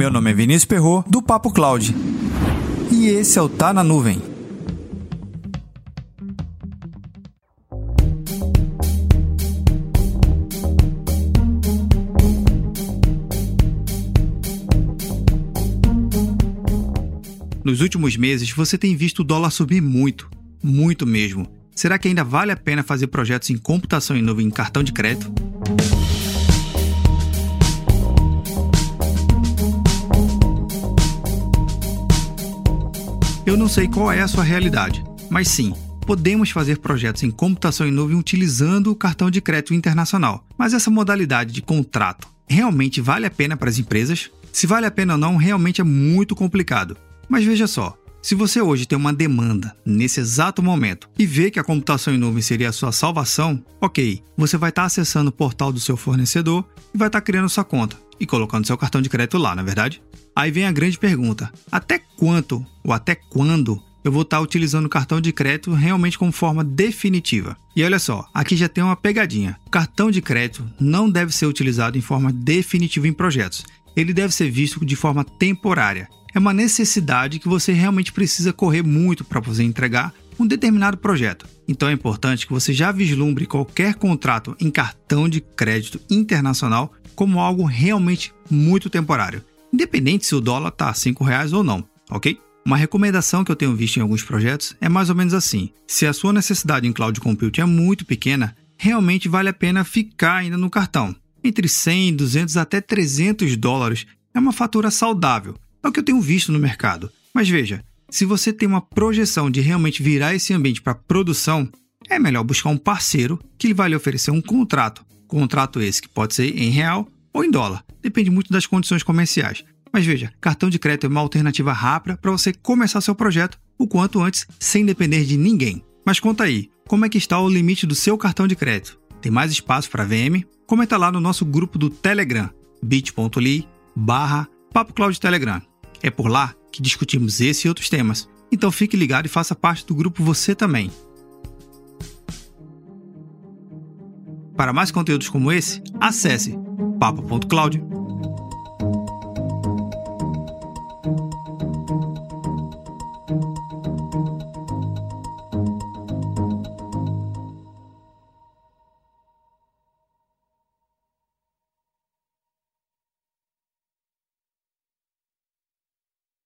Meu nome é Vinícius Perro do Papo Cloud. E esse é o Tá na Nuvem. Nos últimos meses, você tem visto o dólar subir muito, muito mesmo. Será que ainda vale a pena fazer projetos em computação em nuvem em cartão de crédito? Eu não sei qual é a sua realidade, mas sim, podemos fazer projetos em computação em nuvem utilizando o cartão de crédito internacional. Mas essa modalidade de contrato realmente vale a pena para as empresas? Se vale a pena ou não, realmente é muito complicado. Mas veja só, se você hoje tem uma demanda nesse exato momento e vê que a computação em nuvem seria a sua salvação, ok, você vai estar acessando o portal do seu fornecedor e vai estar criando sua conta e colocando seu cartão de crédito lá, na é verdade? Aí vem a grande pergunta: até quanto ou até quando eu vou estar utilizando o cartão de crédito realmente como forma definitiva. E olha só, aqui já tem uma pegadinha. O cartão de crédito não deve ser utilizado em forma definitiva em projetos. Ele deve ser visto de forma temporária é uma necessidade que você realmente precisa correr muito para poder entregar um determinado projeto. Então é importante que você já vislumbre qualquer contrato em cartão de crédito internacional como algo realmente muito temporário, independente se o dólar está a R$ reais ou não, ok? Uma recomendação que eu tenho visto em alguns projetos é mais ou menos assim: se a sua necessidade em cloud computing é muito pequena, realmente vale a pena ficar ainda no cartão. Entre 100, 200 até 300 dólares é uma fatura saudável é o que eu tenho visto no mercado. Mas veja, se você tem uma projeção de realmente virar esse ambiente para produção, é melhor buscar um parceiro que vai lhe oferecer um contrato. Contrato esse que pode ser em real ou em dólar, depende muito das condições comerciais. Mas veja, cartão de crédito é uma alternativa rápida para você começar seu projeto o quanto antes, sem depender de ninguém. Mas conta aí, como é que está o limite do seu cartão de crédito? Tem mais espaço para VM? Comenta lá no nosso grupo do Telegram, bit.ly barra Telegram. É por lá que discutimos esse e outros temas. Então fique ligado e faça parte do grupo você também. Para mais conteúdos como esse, acesse papo.cloud.com